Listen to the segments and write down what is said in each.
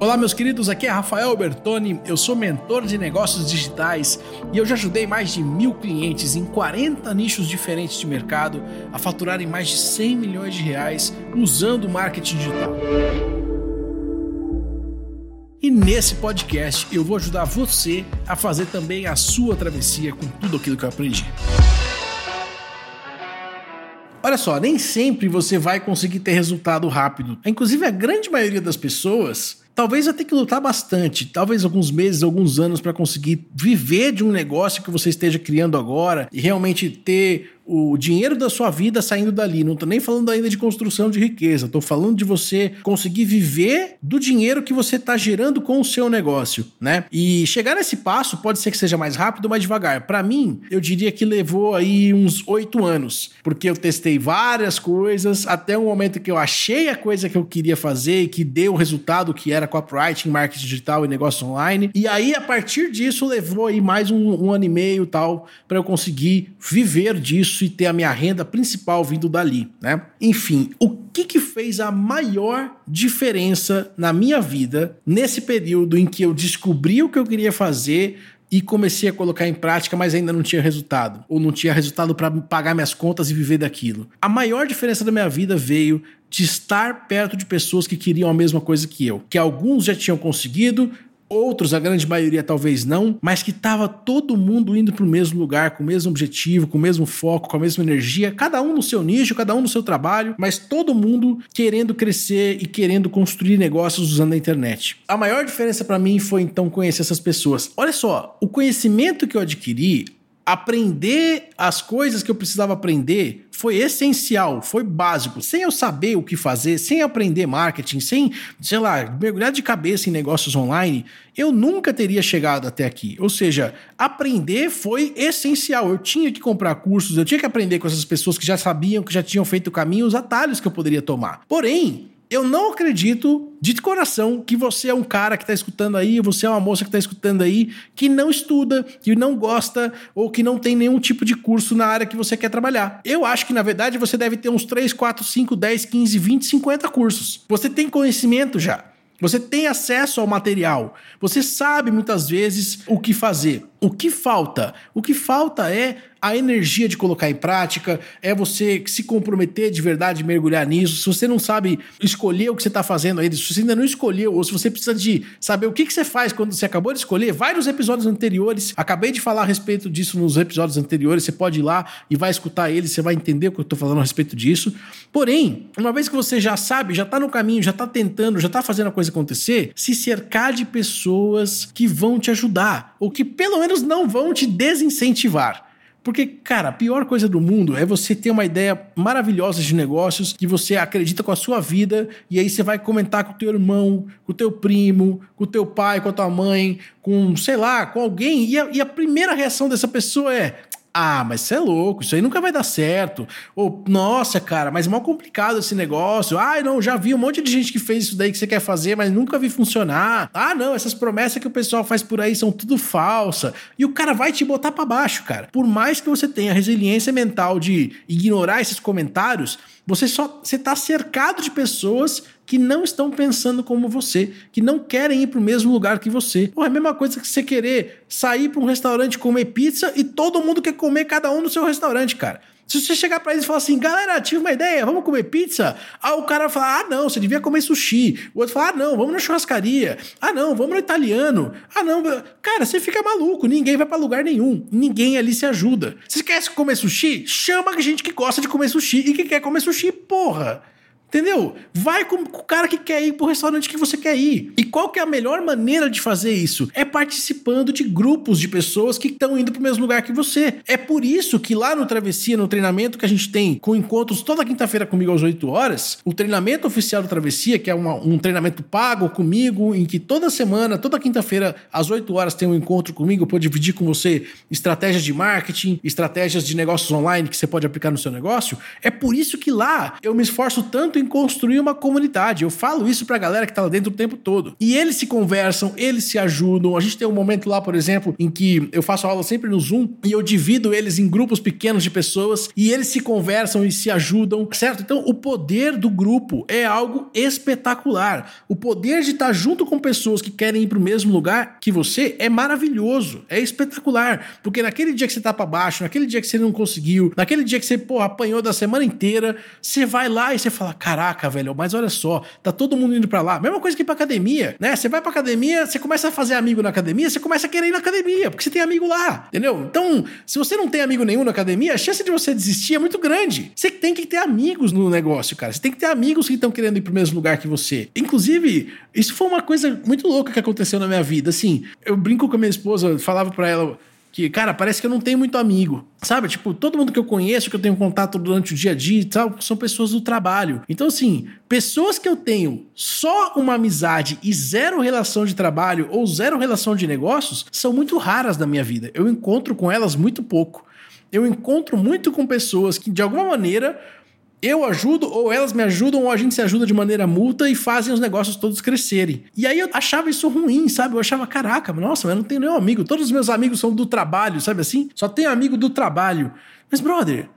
Olá, meus queridos, aqui é Rafael Bertoni, eu sou mentor de negócios digitais e eu já ajudei mais de mil clientes em 40 nichos diferentes de mercado a faturarem mais de 100 milhões de reais usando marketing digital. E nesse podcast eu vou ajudar você a fazer também a sua travessia com tudo aquilo que eu aprendi. Olha só, nem sempre você vai conseguir ter resultado rápido. Inclusive, a grande maioria das pessoas talvez vai ter que lutar bastante, talvez alguns meses, alguns anos para conseguir viver de um negócio que você esteja criando agora e realmente ter o dinheiro da sua vida saindo dali. Não tô nem falando ainda de construção de riqueza, tô falando de você conseguir viver do dinheiro que você tá gerando com o seu negócio, né? E chegar nesse passo pode ser que seja mais rápido ou mais devagar. Para mim, eu diria que levou aí uns oito anos, porque eu testei várias coisas até o momento que eu achei a coisa que eu queria fazer e que deu o resultado que era copywriting, marketing digital e negócio online. E aí, a partir disso, levou aí mais um, um ano e meio tal para eu conseguir viver disso isso e ter a minha renda principal vindo dali, né? Enfim, o que que fez a maior diferença na minha vida nesse período em que eu descobri o que eu queria fazer, e comecei a colocar em prática, mas ainda não tinha resultado, ou não tinha resultado para pagar minhas contas e viver daquilo. A maior diferença da minha vida veio de estar perto de pessoas que queriam a mesma coisa que eu, que alguns já tinham conseguido, outros, a grande maioria talvez não, mas que estava todo mundo indo para o mesmo lugar, com o mesmo objetivo, com o mesmo foco, com a mesma energia, cada um no seu nicho, cada um no seu trabalho, mas todo mundo querendo crescer e querendo construir negócios usando a internet. A maior diferença para mim foi então conhecer essas pessoas. Olha só, o conhecimento que eu adquiri aprender as coisas que eu precisava aprender foi essencial, foi básico. Sem eu saber o que fazer, sem aprender marketing, sem, sei lá, mergulhar de cabeça em negócios online, eu nunca teria chegado até aqui. Ou seja, aprender foi essencial. Eu tinha que comprar cursos, eu tinha que aprender com essas pessoas que já sabiam, que já tinham feito o caminho, os atalhos que eu poderia tomar. Porém, eu não acredito de coração que você é um cara que está escutando aí, você é uma moça que está escutando aí, que não estuda, que não gosta ou que não tem nenhum tipo de curso na área que você quer trabalhar. Eu acho que, na verdade, você deve ter uns 3, 4, 5, 10, 15, 20, 50 cursos. Você tem conhecimento já. Você tem acesso ao material. Você sabe muitas vezes o que fazer. O que falta? O que falta é a energia de colocar em prática, é você se comprometer de verdade, mergulhar nisso. Se você não sabe escolher o que você está fazendo aí, se você ainda não escolheu, ou se você precisa de saber o que, que você faz quando você acabou de escolher, vai nos episódios anteriores. Acabei de falar a respeito disso nos episódios anteriores. Você pode ir lá e vai escutar eles, você vai entender o que eu estou falando a respeito disso. Porém, uma vez que você já sabe, já está no caminho, já está tentando, já está fazendo a coisa acontecer, se cercar de pessoas que vão te ajudar, ou que pelo menos não vão te desincentivar. Porque, cara, a pior coisa do mundo é você ter uma ideia maravilhosa de negócios que você acredita com a sua vida e aí você vai comentar com o teu irmão, com o teu primo, com o teu pai, com a tua mãe, com, sei lá, com alguém e a, e a primeira reação dessa pessoa é ah, mas você é louco, isso aí nunca vai dar certo. Ou, nossa, cara, mas é mal complicado esse negócio. Ah, não, já vi um monte de gente que fez isso daí que você quer fazer, mas nunca vi funcionar. Ah, não, essas promessas que o pessoal faz por aí são tudo falsa. E o cara vai te botar para baixo, cara. Por mais que você tenha resiliência mental de ignorar esses comentários, você só você tá cercado de pessoas que não estão pensando como você, que não querem ir para o mesmo lugar que você. Pô, é a mesma coisa que você querer sair para um restaurante comer pizza e todo mundo quer comer cada um no seu restaurante, cara. Se você chegar para eles e falar assim, galera, tive uma ideia, vamos comer pizza? Aí o cara vai falar, ah, não, você devia comer sushi. O outro fala, ah, não, vamos na churrascaria. Ah, não, vamos no italiano. Ah, não. Cara, você fica maluco, ninguém vai para lugar nenhum. Ninguém ali se ajuda. Você quer comer sushi? Chama gente que gosta de comer sushi e que quer comer sushi, porra. Entendeu? Vai com, o cara que quer ir pro restaurante que você quer ir. E qual que é a melhor maneira de fazer isso? É participando de grupos de pessoas que estão indo pro mesmo lugar que você. É por isso que lá no Travessia, no treinamento que a gente tem com encontros toda quinta-feira comigo às 8 horas, o treinamento oficial do Travessia, que é uma, um treinamento pago comigo, em que toda semana, toda quinta-feira, às 8 horas, tem um encontro comigo, eu dividir com você estratégias de marketing, estratégias de negócios online que você pode aplicar no seu negócio. É por isso que lá eu me esforço tanto em construir uma comunidade. Eu falo isso pra galera que tá lá dentro o tempo todo. E eles se conversam, eles se ajudam. A gente tem um momento lá, por exemplo, em que eu faço aula sempre no Zoom e eu divido eles em grupos pequenos de pessoas e eles se conversam e se ajudam, certo? Então, o poder do grupo é algo espetacular. O poder de estar junto com pessoas que querem ir pro mesmo lugar que você é maravilhoso, é espetacular. Porque naquele dia que você tá pra baixo, naquele dia que você não conseguiu, naquele dia que você, pô, apanhou da semana inteira, você vai lá e você fala: caraca, velho, mas olha só, tá todo mundo indo para lá. Mesma coisa que pra academia, né? Você vai pra academia, você começa a fazer amigo na academia, você começa a querer ir na academia, porque você tem amigo lá, entendeu? Então, se você não tem amigo nenhum na academia, a chance de você desistir é muito grande. Você tem que ter amigos no negócio, cara. Você tem que ter amigos que estão querendo ir pro mesmo lugar que você. Inclusive, isso foi uma coisa muito louca que aconteceu na minha vida. Assim, eu brinco com a minha esposa, falava para ela que, cara, parece que eu não tenho muito amigo. Sabe? Tipo, todo mundo que eu conheço, que eu tenho contato durante o dia a dia e tal, são pessoas do trabalho. Então, assim, pessoas que eu tenho só uma amizade e zero relação de trabalho ou zero relação de negócios são muito raras na minha vida. Eu encontro com elas muito pouco. Eu encontro muito com pessoas que, de alguma maneira, eu ajudo, ou elas me ajudam, ou a gente se ajuda de maneira multa e fazem os negócios todos crescerem. E aí eu achava isso ruim, sabe? Eu achava, caraca, nossa, eu não tenho nenhum amigo. Todos os meus amigos são do trabalho, sabe assim? Só tenho amigo do trabalho. Mas, brother,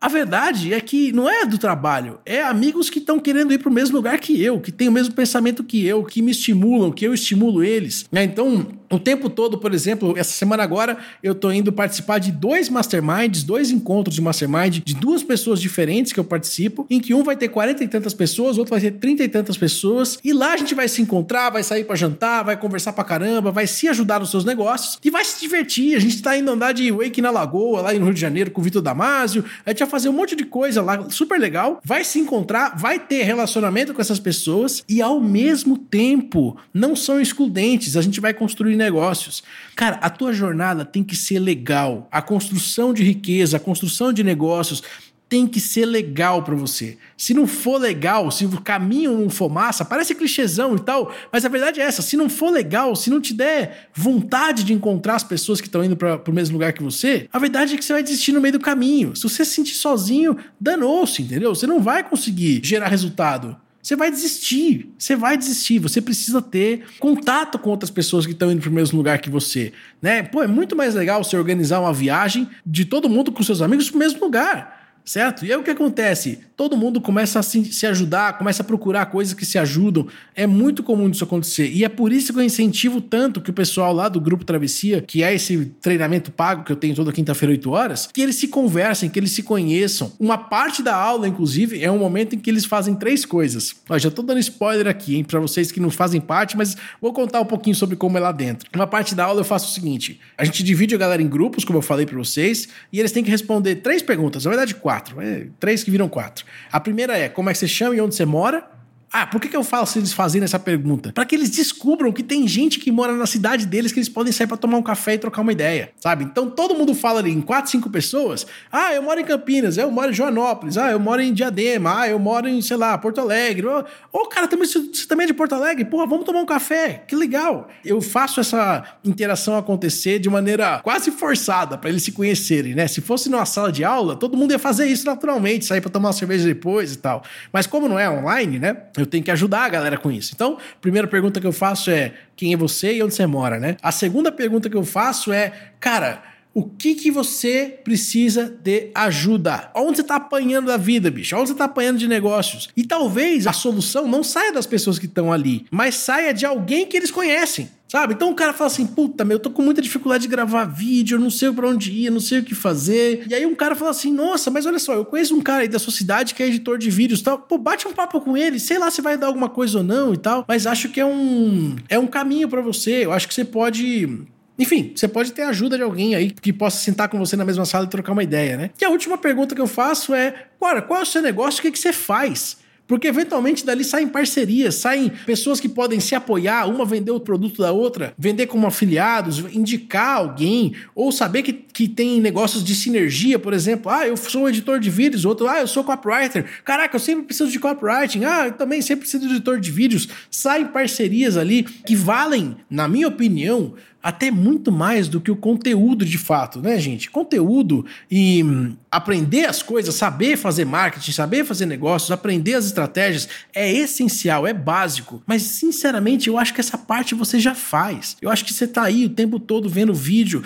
a verdade é que não é do trabalho, é amigos que estão querendo ir para o mesmo lugar que eu, que têm o mesmo pensamento que eu, que me estimulam, que eu estimulo eles. Né? Então, o tempo todo, por exemplo, essa semana agora eu tô indo participar de dois masterminds, dois encontros de mastermind de duas pessoas diferentes que eu participo, em que um vai ter quarenta e tantas pessoas, outro vai ter trinta e tantas pessoas, e lá a gente vai se encontrar, vai sair para jantar, vai conversar pra caramba, vai se ajudar nos seus negócios e vai se divertir. A gente tá indo andar de wake na lagoa, lá no Rio de Janeiro com o Vitor Damasio, a gente vai fazer um monte de coisa lá, super legal, vai se encontrar, vai ter relacionamento com essas pessoas e ao mesmo tempo não são excludentes, a gente vai construir negócios. Cara, a tua jornada tem que ser legal. A construção de riqueza, a construção de negócios tem que ser legal para você. Se não for legal, se o caminho não for massa, parece clichêzão e tal, mas a verdade é essa: se não for legal, se não te der vontade de encontrar as pessoas que estão indo para o mesmo lugar que você, a verdade é que você vai desistir no meio do caminho. Se você se sentir sozinho, danou-se, entendeu? Você não vai conseguir gerar resultado você vai desistir. Você vai desistir. Você precisa ter contato com outras pessoas que estão indo para o mesmo lugar que você. Né? Pô, é muito mais legal você organizar uma viagem de todo mundo com seus amigos para o mesmo lugar certo? E aí o que acontece? Todo mundo começa a se, se, ajudar, começa a procurar coisas que se ajudam. É muito comum isso acontecer. E é por isso que eu incentivo tanto que o pessoal lá do Grupo Travessia, que é esse treinamento pago que eu tenho toda quinta-feira, 8 horas, que eles se conversem, que eles se conheçam. Uma parte da aula, inclusive, é um momento em que eles fazem três coisas. Ó, já tô dando spoiler aqui, hein, pra vocês que não fazem parte, mas vou contar um pouquinho sobre como é lá dentro. Uma parte da aula eu faço o seguinte: a gente divide a galera em grupos, como eu falei para vocês, e eles têm que responder três perguntas, na verdade, quatro quatro. É, três que viram quatro. A primeira é como é que você chama e onde você mora. Ah, por que, que eu faço eles fazendo essa pergunta? Para que eles descubram que tem gente que mora na cidade deles que eles podem sair para tomar um café e trocar uma ideia, sabe? Então todo mundo fala ali em quatro, cinco pessoas. Ah, eu moro em Campinas, eu moro em Joanópolis, ah, eu moro em Diadema, ah, eu moro em, sei lá, Porto Alegre. Ô, oh, cara, também, você também é de Porto Alegre? Porra, vamos tomar um café, que legal. Eu faço essa interação acontecer de maneira quase forçada para eles se conhecerem, né? Se fosse numa sala de aula, todo mundo ia fazer isso naturalmente, sair para tomar uma cerveja depois e tal. Mas como não é online, né? Eu tenho que ajudar a galera com isso. Então, a primeira pergunta que eu faço é: quem é você e onde você mora, né? A segunda pergunta que eu faço é: cara, o que que você precisa de ajuda? Onde você tá apanhando da vida, bicho? Onde você tá apanhando de negócios? E talvez a solução não saia das pessoas que estão ali, mas saia de alguém que eles conhecem. Sabe? Então o cara fala assim: puta, meu, eu tô com muita dificuldade de gravar vídeo, eu não sei para onde ir, não sei o que fazer. E aí um cara fala assim: nossa, mas olha só, eu conheço um cara aí da sua cidade que é editor de vídeos e tal. Pô, bate um papo com ele, sei lá se vai dar alguma coisa ou não e tal. Mas acho que é um, é um caminho para você. Eu acho que você pode enfim, você pode ter ajuda de alguém aí que possa sentar com você na mesma sala e trocar uma ideia, né? E a última pergunta que eu faço é: cara, qual é o seu negócio? O que, que você faz? Porque eventualmente dali saem parcerias, saem pessoas que podem se apoiar, uma vender o produto da outra, vender como afiliados, indicar alguém, ou saber que que tem negócios de sinergia, por exemplo. Ah, eu sou editor de vídeos, outro, ah, eu sou copywriter. Caraca, eu sempre preciso de copywriting. Ah, eu também sempre preciso de editor de vídeos. Saem parcerias ali que valem, na minha opinião, até muito mais do que o conteúdo de fato, né, gente? Conteúdo e hum, aprender as coisas, saber fazer marketing, saber fazer negócios, aprender as estratégias é essencial, é básico. Mas, sinceramente, eu acho que essa parte você já faz. Eu acho que você tá aí o tempo todo vendo vídeo.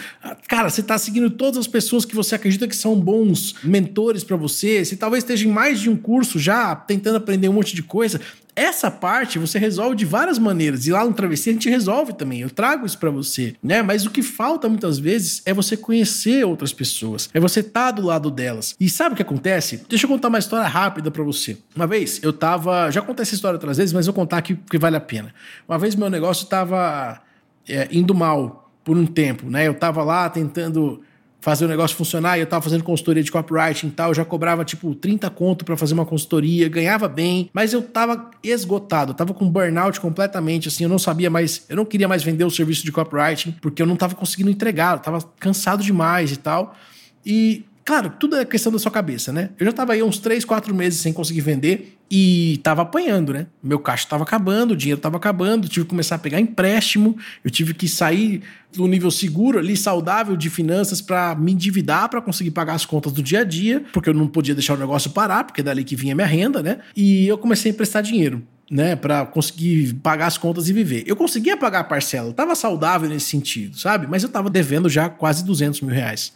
Cara, você tá seguindo todas as pessoas que você acredita que são bons mentores para você. Você talvez esteja em mais de um curso já tentando aprender um monte de coisa. Essa parte você resolve de várias maneiras. E lá no travesseiro a gente resolve também. Eu trago isso para você, né? Mas o que falta muitas vezes é você conhecer outras pessoas. É você estar tá do lado delas. E sabe o que acontece? Deixa eu contar uma história rápida para você. Uma vez eu tava. Já contei essa história outras vezes, mas vou contar aqui porque vale a pena. Uma vez meu negócio tava é, indo mal por um tempo, né? Eu tava lá tentando fazer o negócio funcionar, e eu tava fazendo consultoria de copywriting e tal, eu já cobrava tipo 30 conto para fazer uma consultoria, ganhava bem, mas eu tava esgotado, tava com burnout completamente, assim, eu não sabia mais, eu não queria mais vender o serviço de copywriting, porque eu não tava conseguindo entregar, eu tava cansado demais e tal. E Claro, tudo é questão da sua cabeça, né? Eu já tava aí uns 3, 4 meses sem conseguir vender e tava apanhando, né? Meu caixa tava acabando, o dinheiro tava acabando, tive que começar a pegar empréstimo, eu tive que sair do nível seguro ali, saudável de finanças para me endividar para conseguir pagar as contas do dia a dia, porque eu não podia deixar o negócio parar, porque é dali que vinha minha renda, né? E eu comecei a emprestar dinheiro né, para conseguir pagar as contas e viver. Eu conseguia pagar a parcela, tava saudável nesse sentido, sabe? Mas eu tava devendo já quase 200 mil reais.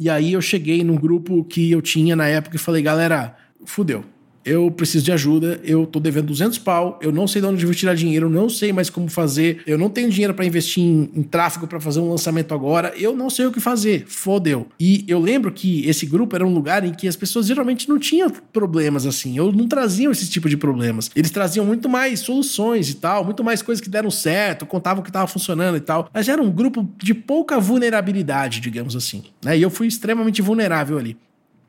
E aí eu cheguei num grupo que eu tinha na época e falei, galera, fudeu eu preciso de ajuda, eu tô devendo 200 pau, eu não sei de onde vou tirar dinheiro, eu não sei mais como fazer, eu não tenho dinheiro para investir em, em tráfego para fazer um lançamento agora, eu não sei o que fazer, fodeu. E eu lembro que esse grupo era um lugar em que as pessoas geralmente não tinham problemas assim, ou não traziam esse tipo de problemas. Eles traziam muito mais soluções e tal, muito mais coisas que deram certo, contavam que estava funcionando e tal, mas era um grupo de pouca vulnerabilidade, digamos assim, né? E eu fui extremamente vulnerável ali.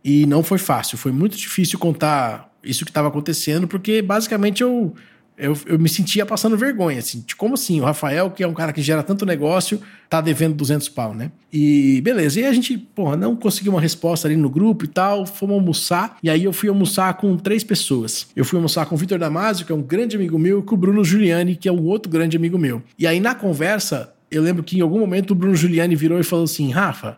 E não foi fácil, foi muito difícil contar isso que estava acontecendo, porque basicamente eu, eu, eu, me sentia passando vergonha, assim, de como assim, o Rafael, que é um cara que gera tanto negócio, tá devendo 200 pau, né? E beleza, e a gente, porra, não conseguiu uma resposta ali no grupo e tal, fomos almoçar, e aí eu fui almoçar com três pessoas. Eu fui almoçar com o Vitor Damasio, que é um grande amigo meu, e com o Bruno Giuliani, que é um outro grande amigo meu. E aí na conversa, eu lembro que em algum momento o Bruno Giuliani virou e falou assim, Rafa,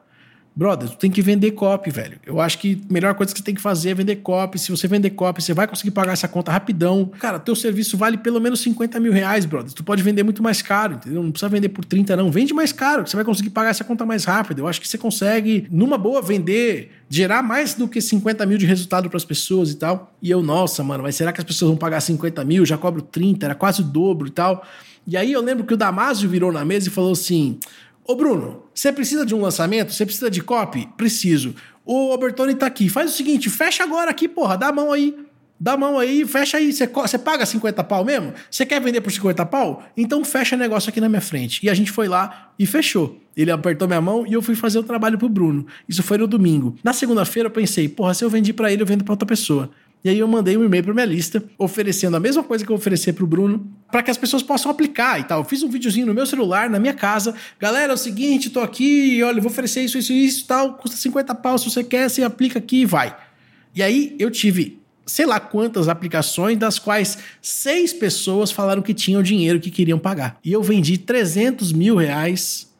Brother, tu tem que vender copy, velho. Eu acho que a melhor coisa que você tem que fazer é vender copy. Se você vender copy, você vai conseguir pagar essa conta rapidão. Cara, teu serviço vale pelo menos 50 mil reais, brother. Tu pode vender muito mais caro, entendeu? Não precisa vender por 30, não. Vende mais caro, você vai conseguir pagar essa conta mais rápido. Eu acho que você consegue, numa boa, vender, gerar mais do que 50 mil de resultado para as pessoas e tal. E eu, nossa, mano, mas será que as pessoas vão pagar 50 mil? Já cobro 30, era quase o dobro e tal. E aí eu lembro que o Damásio virou na mesa e falou assim: Ô Bruno, você precisa de um lançamento? Você precisa de copy? Preciso. O Albertoni tá aqui. Faz o seguinte, fecha agora aqui, porra, dá a mão aí. Dá a mão aí, fecha aí. Você, paga 50 pau mesmo? Você quer vender por 50 pau? Então fecha negócio aqui na minha frente. E a gente foi lá e fechou. Ele apertou minha mão e eu fui fazer o trabalho pro Bruno. Isso foi no domingo. Na segunda-feira eu pensei, porra, se eu vendi para ele, eu vendo para outra pessoa. E aí eu mandei um e-mail para minha lista, oferecendo a mesma coisa que eu ofereci para o Bruno, para que as pessoas possam aplicar e tal. Eu fiz um videozinho no meu celular, na minha casa. Galera, é o seguinte, tô aqui, olha, vou oferecer isso, isso, isso, tal, custa 50 pau, se você quer, você aplica aqui e vai. E aí eu tive sei lá quantas aplicações, das quais seis pessoas falaram que tinham dinheiro que queriam pagar. E eu vendi 300 mil reais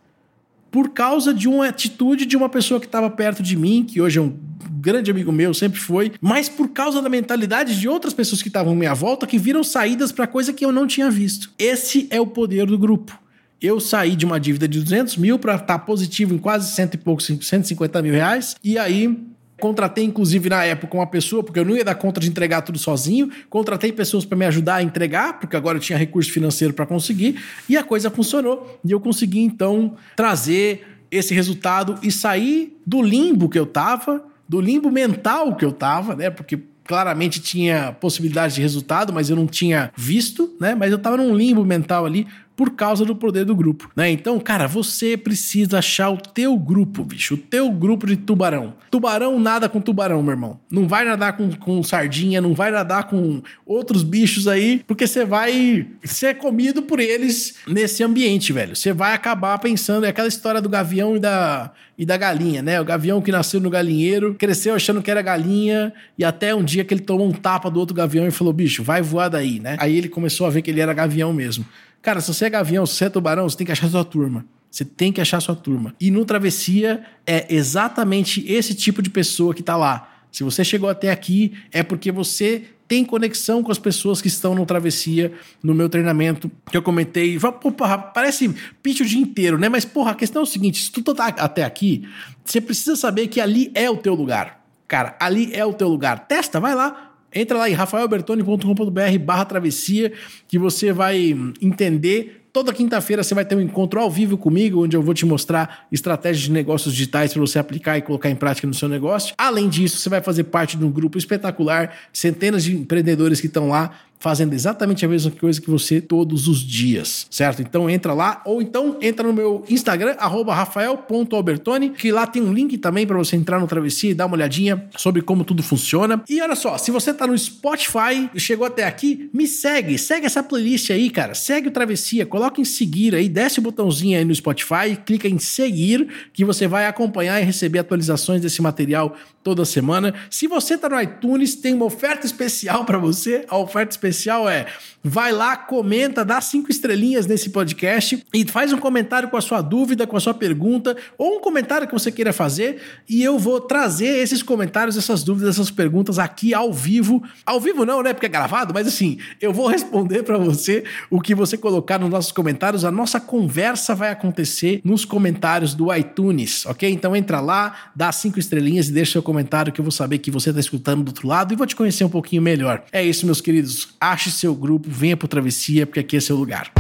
por causa de uma atitude de uma pessoa que estava perto de mim, que hoje é um grande amigo meu, sempre foi, mas por causa da mentalidade de outras pessoas que estavam à minha volta que viram saídas para coisa que eu não tinha visto. Esse é o poder do grupo. Eu saí de uma dívida de 200 mil para estar tá positivo em quase cento e poucos, 150 mil reais, e aí Contratei, inclusive, na época, uma pessoa, porque eu não ia dar conta de entregar tudo sozinho. Contratei pessoas para me ajudar a entregar, porque agora eu tinha recurso financeiro para conseguir. E a coisa funcionou. E eu consegui, então, trazer esse resultado e sair do limbo que eu tava, do limbo mental que eu tava, né? Porque claramente tinha possibilidade de resultado, mas eu não tinha visto, né? Mas eu tava num limbo mental ali por causa do poder do grupo, né? Então, cara, você precisa achar o teu grupo, bicho, o teu grupo de tubarão. Tubarão nada com tubarão, meu irmão. Não vai nadar com, com sardinha, não vai nadar com outros bichos aí, porque você vai ser comido por eles nesse ambiente, velho. Você vai acabar pensando, é aquela história do gavião e da, e da galinha, né? O gavião que nasceu no galinheiro, cresceu achando que era galinha, e até um dia que ele tomou um tapa do outro gavião e falou: bicho, vai voar daí, né? Aí ele começou a ver que ele era gavião mesmo. Cara, se você é gavião, se você é tubarão, você tem que achar sua turma. Você tem que achar sua turma. E no Travessia é exatamente esse tipo de pessoa que tá lá. Se você chegou até aqui, é porque você tem conexão com as pessoas que estão no Travessia, no meu treinamento, que eu comentei. Porra, parece pitch o dia inteiro, né? Mas, porra, a questão é o seguinte: se tu tá até aqui, você precisa saber que ali é o teu lugar. Cara, ali é o teu lugar. Testa, vai lá, Entra lá em rafaelbertoni.com.br barra travessia que você vai entender Toda quinta-feira você vai ter um encontro ao vivo comigo, onde eu vou te mostrar estratégias de negócios digitais para você aplicar e colocar em prática no seu negócio. Além disso, você vai fazer parte de um grupo espetacular, centenas de empreendedores que estão lá fazendo exatamente a mesma coisa que você todos os dias, certo? Então entra lá, ou então entra no meu Instagram, rafael.albertoni, que lá tem um link também para você entrar no Travessia e dar uma olhadinha sobre como tudo funciona. E olha só, se você tá no Spotify e chegou até aqui, me segue, segue essa playlist aí, cara, segue o Travessia, coloca em seguir aí, desce o botãozinho aí no Spotify, clica em seguir, que você vai acompanhar e receber atualizações desse material toda semana. Se você tá no iTunes, tem uma oferta especial para você. A oferta especial é: vai lá, comenta, dá cinco estrelinhas nesse podcast e faz um comentário com a sua dúvida, com a sua pergunta ou um comentário que você queira fazer e eu vou trazer esses comentários, essas dúvidas, essas perguntas aqui ao vivo. Ao vivo não, né? Porque é gravado, mas assim, eu vou responder para você o que você colocar nos nossos comentários. A nossa conversa vai acontecer nos comentários do iTunes, ok? Então entra lá, dá cinco estrelinhas e deixa seu comentário que eu vou saber que você está escutando do outro lado e vou te conhecer um pouquinho melhor. É isso, meus queridos. Ache seu grupo, venha pro Travessia, porque aqui é seu lugar.